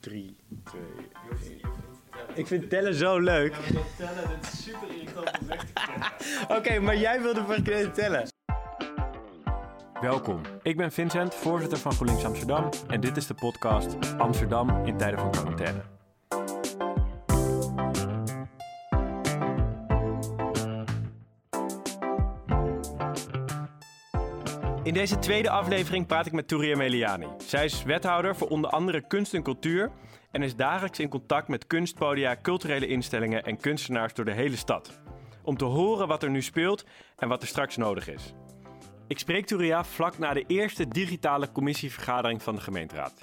3, 2, 1. Ik vind tellen zo leuk. Ja, tellen, dat is super irritant om weg te krijgen. Oké, maar jij wilde voor tellen. Welkom, ik ben Vincent, voorzitter van GroenLinks Amsterdam en dit is de podcast Amsterdam in tijden van quarantaine. In deze tweede aflevering praat ik met Touria Meliani. Zij is wethouder voor onder andere kunst en cultuur en is dagelijks in contact met kunstpodia, culturele instellingen en kunstenaars door de hele stad. Om te horen wat er nu speelt en wat er straks nodig is. Ik spreek Touria vlak na de eerste digitale commissievergadering van de gemeenteraad.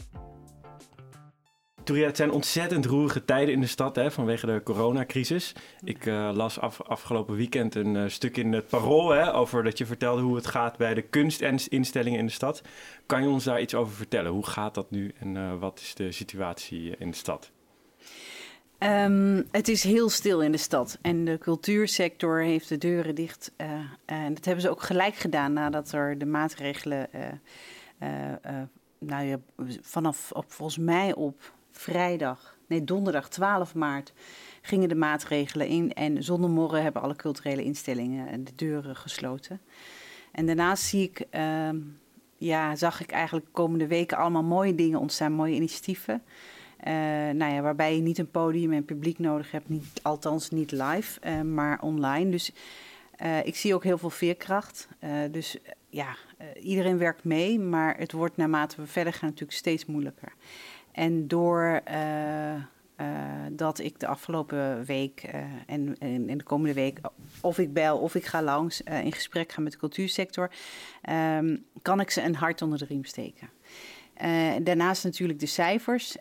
Touria, het zijn ontzettend roerige tijden in de stad hè, vanwege de coronacrisis. Ik uh, las af, afgelopen weekend een uh, stuk in het Parool hè, over dat je vertelde hoe het gaat bij de kunstinstellingen in de stad. Kan je ons daar iets over vertellen? Hoe gaat dat nu en uh, wat is de situatie in de stad? Um, het is heel stil in de stad en de cultuursector heeft de deuren dicht. en dat hebben ze ook gelijk gedaan nadat er de maatregelen nou vanaf op, volgens mij op vrijdag, nee donderdag 12 maart, gingen de maatregelen in. En zonder morgen hebben alle culturele instellingen de deuren gesloten. En daarnaast zie ik, uh, ja, zag ik eigenlijk de komende weken allemaal mooie dingen ontstaan, mooie initiatieven. Uh, nou ja, waarbij je niet een podium en publiek nodig hebt, niet, althans niet live, uh, maar online. Dus ik zie ook heel veel veerkracht. dus ja, iedereen werkt mee, maar het wordt naarmate we verder gaan natuurlijk steeds moeilijker. En door uh, uh, dat ik de afgelopen week uh, en, en, de komende week, of ik bel of ik ga langs in gesprek gaan met de cultuursector, um, kan ik ze een hart onder de riem steken. daarnaast natuurlijk de cijfers,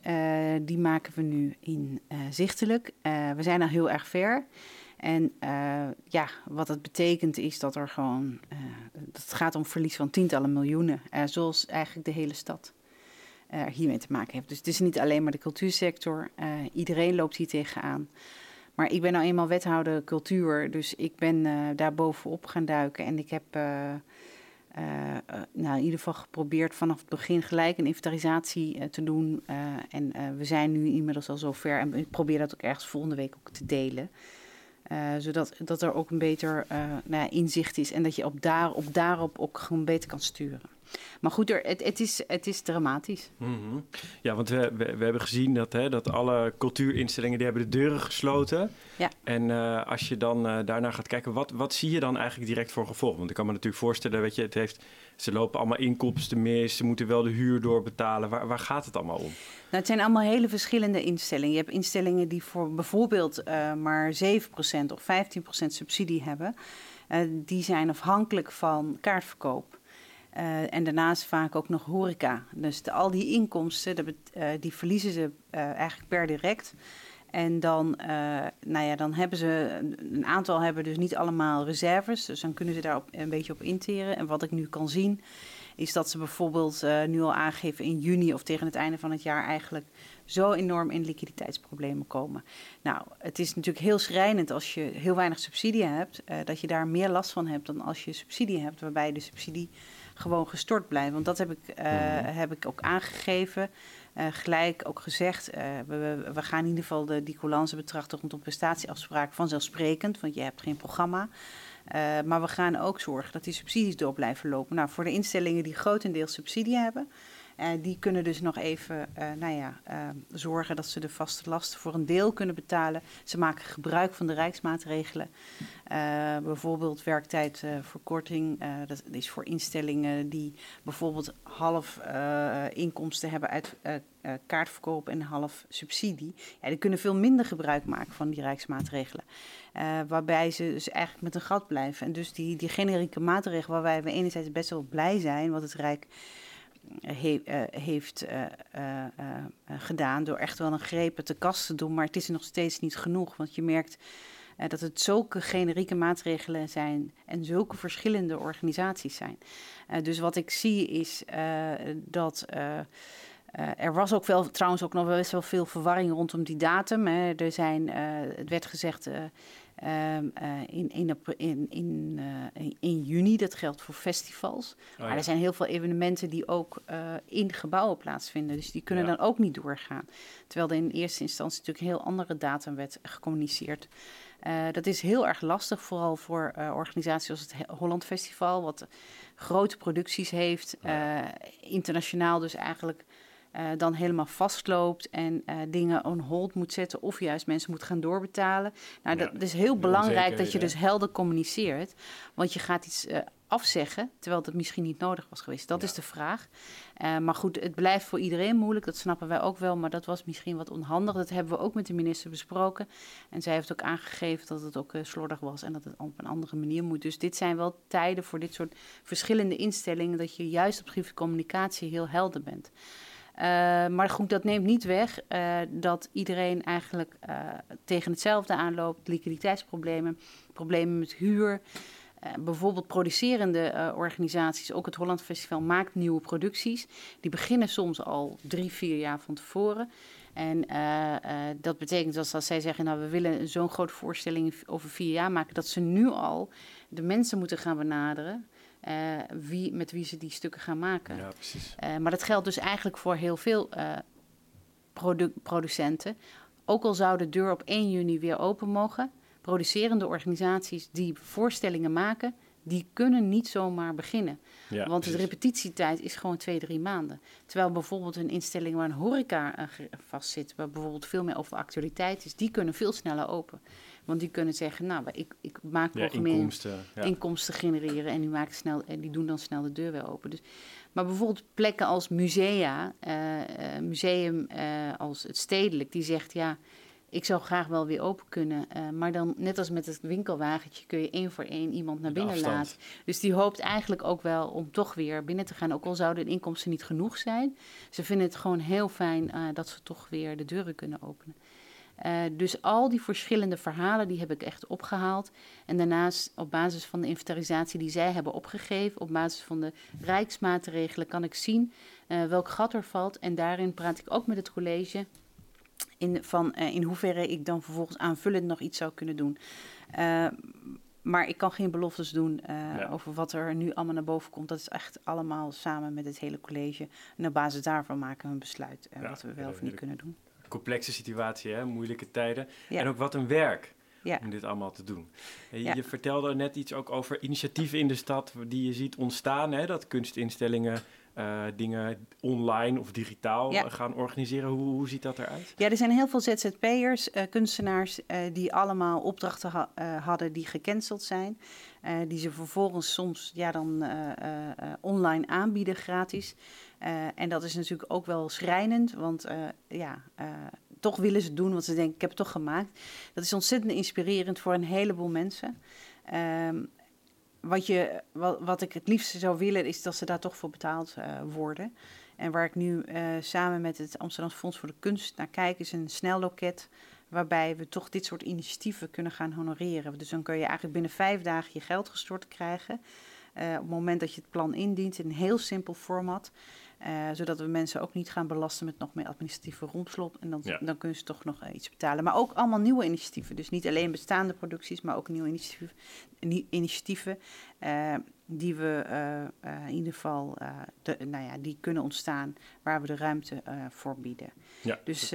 die maken we nu inzichtelijk. we zijn al heel erg ver. En ja, wat dat betekent is dat er gewoon, het gaat om verlies van tientallen miljoenen, zoals eigenlijk de hele stad uh, hiermee te maken heeft. Dus het is niet alleen maar de cultuursector. Uh, iedereen loopt hier tegenaan. Maar ik ben nou eenmaal wethouder cultuur, dus ik ben uh, daar bovenop gaan duiken. En ik heb nou, in ieder geval geprobeerd vanaf het begin gelijk een inventarisatie te doen. en we zijn nu inmiddels al zover. En ik probeer dat ook ergens volgende week ook te delen. zodat dat er ook een beter nou, inzicht is en dat je op, daar, op daarop ook gewoon beter kan sturen. Maar goed, er, het, het, is, het is dramatisch. Mm -hmm. Ja, want we, we, we, hebben gezien dat, hè, dat alle cultuurinstellingen die hebben de deuren gesloten. Ja. En uh, als je dan uh, daarnaar gaat kijken, wat, wat zie je dan eigenlijk direct voor gevolg? Want ik kan me natuurlijk voorstellen, weet je, het heeft, ze lopen allemaal inkomsten mis, ze moeten wel de huur doorbetalen. Waar, waar gaat het allemaal om? Nou, het zijn allemaal hele verschillende instellingen. Je hebt instellingen die voor bijvoorbeeld uh, maar 7% of 15% subsidie hebben. die zijn afhankelijk van kaartverkoop. Uh, en daarnaast vaak ook nog horeca. Dus al die inkomsten, de, uh, die verliezen ze uh, eigenlijk per direct. En dan, nou ja, dan hebben ze, een aantal hebben dus niet allemaal reserves. Dus dan kunnen ze daar op, een beetje op interen. En wat ik nu kan zien, is dat ze bijvoorbeeld nu al aangeven in juni of tegen het einde van het jaar eigenlijk zo enorm in liquiditeitsproblemen komen. Nou, het is natuurlijk heel schrijnend als je heel weinig subsidie hebt, dat je daar meer last van hebt dan als je subsidie hebt, waarbij de subsidie gewoon gestort blijven. Want dat heb ik, uh, mm. heb ik ook aangegeven. Uh, gelijk ook gezegd, uh, we, we, gaan in ieder geval de, die coulance betrachten rondom prestatieafspraken vanzelfsprekend, want je hebt geen programma. maar we gaan ook zorgen dat die subsidies door blijven lopen. Nou, voor de instellingen die grotendeels subsidie hebben, uh, die kunnen dus nog even uh, nou ja, uh, zorgen dat ze de vaste lasten voor een deel kunnen betalen. Ze maken gebruik van de rijksmaatregelen. bijvoorbeeld werktijdverkorting. dat is voor instellingen die bijvoorbeeld half inkomsten hebben uit kaartverkoop en half subsidie. Ja, die kunnen veel minder gebruik maken van die rijksmaatregelen. waarbij ze dus eigenlijk met een gat blijven. En dus die, die generieke maatregelen waarbij we enerzijds best wel blij zijn, wat het Rijk he, uh, heeft uh, uh, gedaan door echt wel een grepen te kast te doen. Maar het is nog steeds niet genoeg, want je merkt dat het zulke generieke maatregelen zijn en zulke verschillende organisaties zijn. dus wat ik zie is dat. er was ook wel trouwens ook nog wel veel verwarring rondom die datum. Hè. Er zijn, het werd gezegd Ehm, eh, in, in, in, in, uh, in, juni. Dat geldt voor festivals. Oh, maar er zijn heel veel evenementen die ook uh, in gebouwen plaatsvinden. Dus die kunnen dan ook niet doorgaan. Terwijl er in eerste instantie natuurlijk een heel andere datum werd gecommuniceerd. dat is heel erg lastig, vooral voor organisaties als het Holland Festival, wat grote producties heeft. internationaal dus eigenlijk uh, dan helemaal vastloopt en uh, dingen on hold moet zetten of juist mensen moet gaan doorbetalen. Nou, dat, is heel belangrijk dat je dus helder communiceert, want je gaat iets uh, afzeggen terwijl het misschien niet nodig was geweest. Dat is de vraag. maar goed, het blijft voor iedereen moeilijk, dat snappen wij ook wel, maar dat was misschien wat onhandig. Dat hebben we ook met de minister besproken en zij heeft ook aangegeven dat het ook slordig was en dat het op een andere manier moet. Dus dit zijn wel tijden voor dit soort verschillende instellingen dat je juist op communicatie heel helder bent. Uh, maar goed, dat neemt niet weg uh, dat iedereen eigenlijk uh, tegen hetzelfde aanloopt. Liquiditeitsproblemen, problemen met huur. bijvoorbeeld producerende organisaties, ook het Holland Festival maakt nieuwe producties. Die beginnen soms al drie, vier jaar van tevoren. En dat betekent dat als zij zeggen, nou we willen zo'n grote voorstelling over vier jaar maken, dat ze nu al de mensen moeten gaan benaderen. Uh, wie, met wie ze die stukken gaan maken. Ja, precies. Uh, maar dat geldt dus eigenlijk voor heel veel produ producenten. Ook al zou de deur op 1 juni weer open mogen, producerende organisaties die voorstellingen maken, die kunnen niet zomaar beginnen. Ja, Want de repetitietijd is gewoon twee, drie maanden. Terwijl bijvoorbeeld een instelling waar een horeca vast zit, waar bijvoorbeeld veel meer over actualiteit is, die kunnen veel sneller open. Want die kunnen zeggen, nou, ik, ik maak ja, inkomsten, inkomsten genereren en die, maken snel, en die doen dan snel de deur weer open. Dus, maar bijvoorbeeld plekken als musea, uh, museum uh, als het stedelijk, die zegt, ja, ik zou graag wel weer open kunnen. Uh, maar dan, net als met het winkelwagentje, kun je één voor één iemand naar binnen laten. Dus die hoopt eigenlijk ook wel om toch weer binnen te gaan. Ook al zouden de inkomsten niet genoeg zijn. Ze vinden het gewoon heel fijn dat ze toch weer de deuren kunnen openen. Uh, dus al die verschillende verhalen, die heb ik echt opgehaald. En daarnaast op basis van de inventarisatie die zij hebben opgegeven, op basis van de rijksmaatregelen, kan ik zien uh, welk gat er valt. En daarin praat ik ook met het college in, van uh, in hoeverre ik dan vervolgens aanvullend nog iets zou kunnen doen. maar ik kan geen beloftes doen ja. over wat er nu allemaal naar boven komt. Dat is echt allemaal samen met het hele college. En op basis daarvan maken we een besluit ja, wat we wel of niet kunnen doen complexe situatie, hè? moeilijke tijden. En ook wat een werk om dit allemaal te doen. Je, je, vertelde net iets ook over initiatieven in de stad die je ziet ontstaan. Hè? Dat kunstinstellingen uh, dingen online of digitaal gaan organiseren. Hoe, hoe, ziet dat eruit? Ja, er zijn heel veel ZZP'ers, uh, kunstenaars, uh, die allemaal opdrachten ha hadden die gecanceld zijn. Die ze vervolgens soms ja, dan online aanbieden gratis. en dat is natuurlijk ook wel schrijnend, want ja, toch willen ze doen wat ze denken, ik heb het toch gemaakt. Dat is ontzettend inspirerend voor een heleboel mensen. Um, wat, je, wat, wat ik het liefste zou willen, is dat ze daar toch voor betaald worden. En waar ik nu samen met het Amsterdamse Fonds voor de Kunst naar kijk, is een snelloket. Waarbij we toch dit soort initiatieven kunnen gaan honoreren. Dus dan kun je eigenlijk binnen vijf dagen je geld gestort krijgen. Uh, op het moment dat je het plan indient in een heel simpel format. Uh, zodat we mensen ook niet gaan belasten met nog meer administratieve rompslot. En dan, dan kunnen ze toch nog uh, iets betalen. Maar ook allemaal nieuwe initiatieven. Dus niet alleen bestaande producties, maar ook nieuwe initiatieven. initiatieven uh, die we in ieder geval de, nou ja, die kunnen ontstaan waar we de ruimte voor bieden. Ja. Dus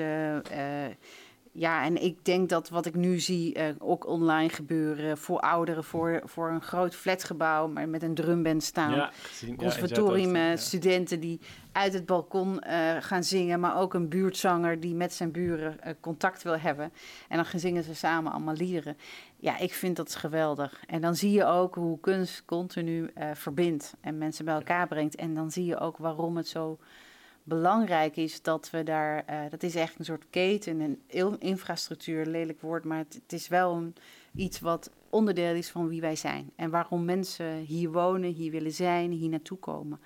ja, en ik denk dat wat ik nu zie, uh, ook online gebeuren voor ouderen, voor, voor een groot flatgebouw, maar met een drumband staan. Ja, gezien, Conservatorium, ja, studenten die uit het balkon uh, gaan zingen, maar ook een buurtzanger die met zijn buren uh, contact wil hebben. En dan gaan zingen ze samen allemaal liederen. Ja, ik vind dat geweldig. En dan zie je ook hoe kunst continu verbindt en mensen bij elkaar brengt. En dan zie je ook waarom het zo belangrijk is dat we daar, uh, dat is echt een soort keten, een infrastructuur, lelijk woord, maar het, is wel een, iets wat onderdeel is van wie wij zijn. En waarom mensen hier wonen, hier willen zijn, hier naartoe komen.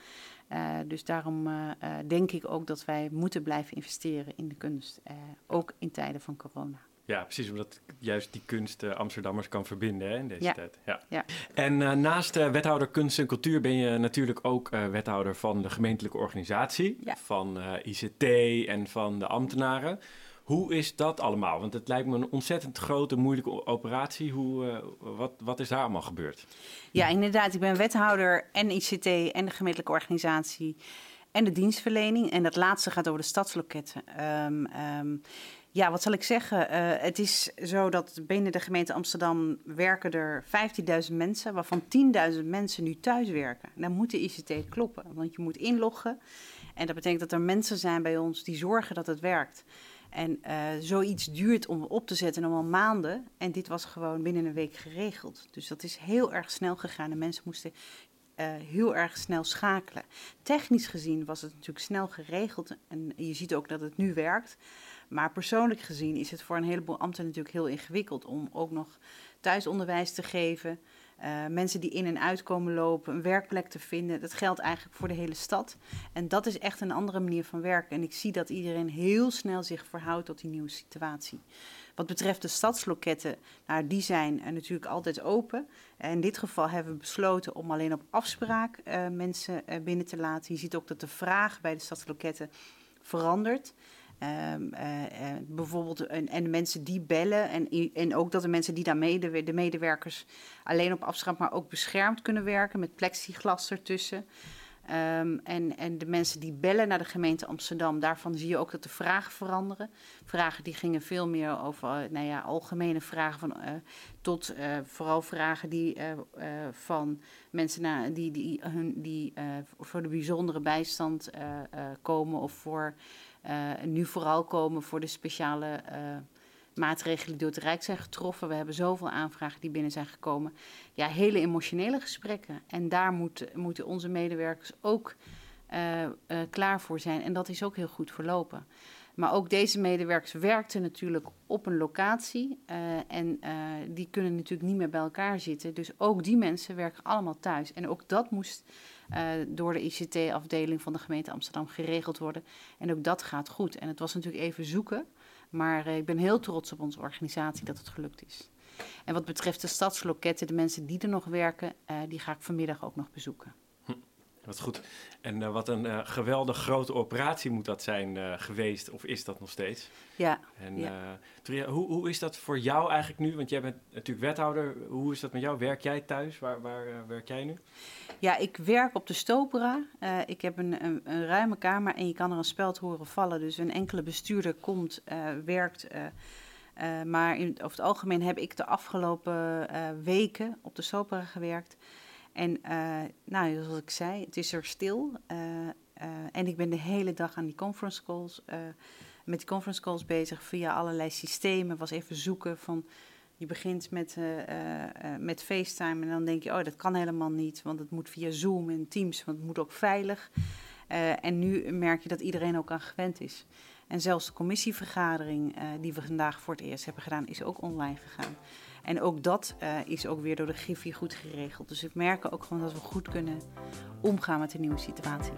Uh, dus daarom uh, denk ik ook dat wij moeten blijven investeren in de kunst, ook in tijden van corona. Ja, precies, omdat juist die kunst uh, Amsterdammers kan verbinden hè, in deze tijd. Ja. ja. En uh, naast uh, wethouder kunst en cultuur ben je natuurlijk ook wethouder van de gemeentelijke organisatie, van ICT en van de ambtenaren. Hoe is dat allemaal? Want het lijkt me een ontzettend grote, moeilijke operatie. Hoe, uh, wat, wat is daar allemaal gebeurd? Ja, inderdaad. Ik ben wethouder en ICT en de gemeentelijke organisatie en de dienstverlening. En dat laatste gaat over de stadsloketten. Um, um, ja, wat zal ik zeggen? Uh, het is zo dat binnen de gemeente Amsterdam werken er 15.000 mensen, waarvan 10.000 mensen nu thuis werken. Dan moet de ICT kloppen, want je moet inloggen. En dat betekent dat er mensen zijn bij ons die zorgen dat het werkt. En uh, zoiets duurt om op te zetten al maanden. En dit was gewoon binnen een week geregeld. Dus dat is heel erg snel gegaan. De mensen moesten uh, heel erg snel schakelen. Technisch gezien was het natuurlijk snel geregeld. En je ziet ook dat het nu werkt. Maar persoonlijk gezien is het voor een heleboel ambten natuurlijk heel ingewikkeld om ook nog thuisonderwijs te geven. Uh, mensen die in en uit komen lopen, een werkplek te vinden. Dat geldt eigenlijk voor de hele stad. En dat is echt een andere manier van werken. En ik zie dat iedereen heel snel zich verhoudt tot die nieuwe situatie. Wat betreft de stadsloketten, nou, die zijn uh, natuurlijk altijd open. In dit geval hebben we besloten om alleen op afspraak uh, mensen binnen te laten. Je ziet ook dat de vraag bij de stadsloketten verandert. Um, uh, uh, bijvoorbeeld, en, en, de mensen die bellen, en, en ook dat de mensen die daar mede, de medewerkers alleen op afspraak, maar ook beschermd kunnen werken met plexiglas ertussen. Um, en, en de mensen die bellen naar de gemeente Amsterdam, daarvan zie je ook dat de vragen veranderen. Vragen die gingen veel meer over uh, nou ja, algemene vragen, van, tot vooral vragen die van mensen naar, die, die, hun, die voor de bijzondere bijstand komen of voor nu vooral komen voor de speciale uh, maatregelen die door het Rijk zijn getroffen. We hebben zoveel aanvragen die binnen zijn gekomen. Ja, hele emotionele gesprekken. En daar moet, moeten onze medewerkers ook uh, klaar voor zijn. En dat is ook heel goed verlopen. Maar ook deze medewerkers werkten natuurlijk op een locatie. en die kunnen natuurlijk niet meer bij elkaar zitten. Dus ook die mensen werken allemaal thuis. En ook dat moest door de ICT-afdeling van de gemeente Amsterdam geregeld worden. En ook dat gaat goed. En het was natuurlijk even zoeken, maar uh, ik ben heel trots op onze organisatie dat het gelukt is. En wat betreft de stadsloketten, de mensen die er nog werken, uh, die ga ik vanmiddag ook nog bezoeken. Wat goed. En uh, wat een uh, geweldig grote operatie moet dat zijn uh, geweest, of is dat nog steeds? Ja. En ja. Hoe, hoe is dat voor jou eigenlijk nu? Want jij bent natuurlijk wethouder. Hoe is dat met jou? Werk jij thuis? Waar, waar werk jij nu? Ja, ik werk op de Stopera. ik heb een, een, een, ruime kamer en je kan er een speld horen vallen. Dus een enkele bestuurder komt, werkt. maar in, over het algemeen heb ik de afgelopen weken op de Stopera gewerkt. En uh, nou, zoals ik zei, het is er stil. Uh, uh, en ik ben de hele dag aan die conference calls, met die conference calls bezig via allerlei systemen. Was even zoeken van, je begint met, met FaceTime en dan denk je, oh dat kan helemaal niet, want het moet via Zoom en Teams, want het moet ook veilig. en nu merk je dat iedereen ook aan gewend is. En zelfs de commissievergadering die we vandaag voor het eerst hebben gedaan, is ook online gegaan. En ook dat uh, is ook weer door de Griffie goed geregeld. Dus ik merk ook gewoon dat we goed kunnen omgaan met de nieuwe situatie.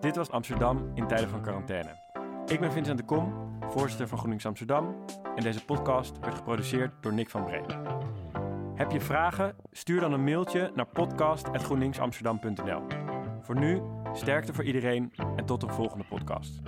Dit was Amsterdam in tijden van quarantaine. Ik ben Vincent de Kom, voorzitter van GroenLinks Amsterdam. En deze podcast werd geproduceerd door Nick van Bree. Heb je vragen? Stuur dan een mailtje naar podcast.groenlinksamsterdam.nl. Voor nu Sterkte voor iedereen en tot de volgende podcast.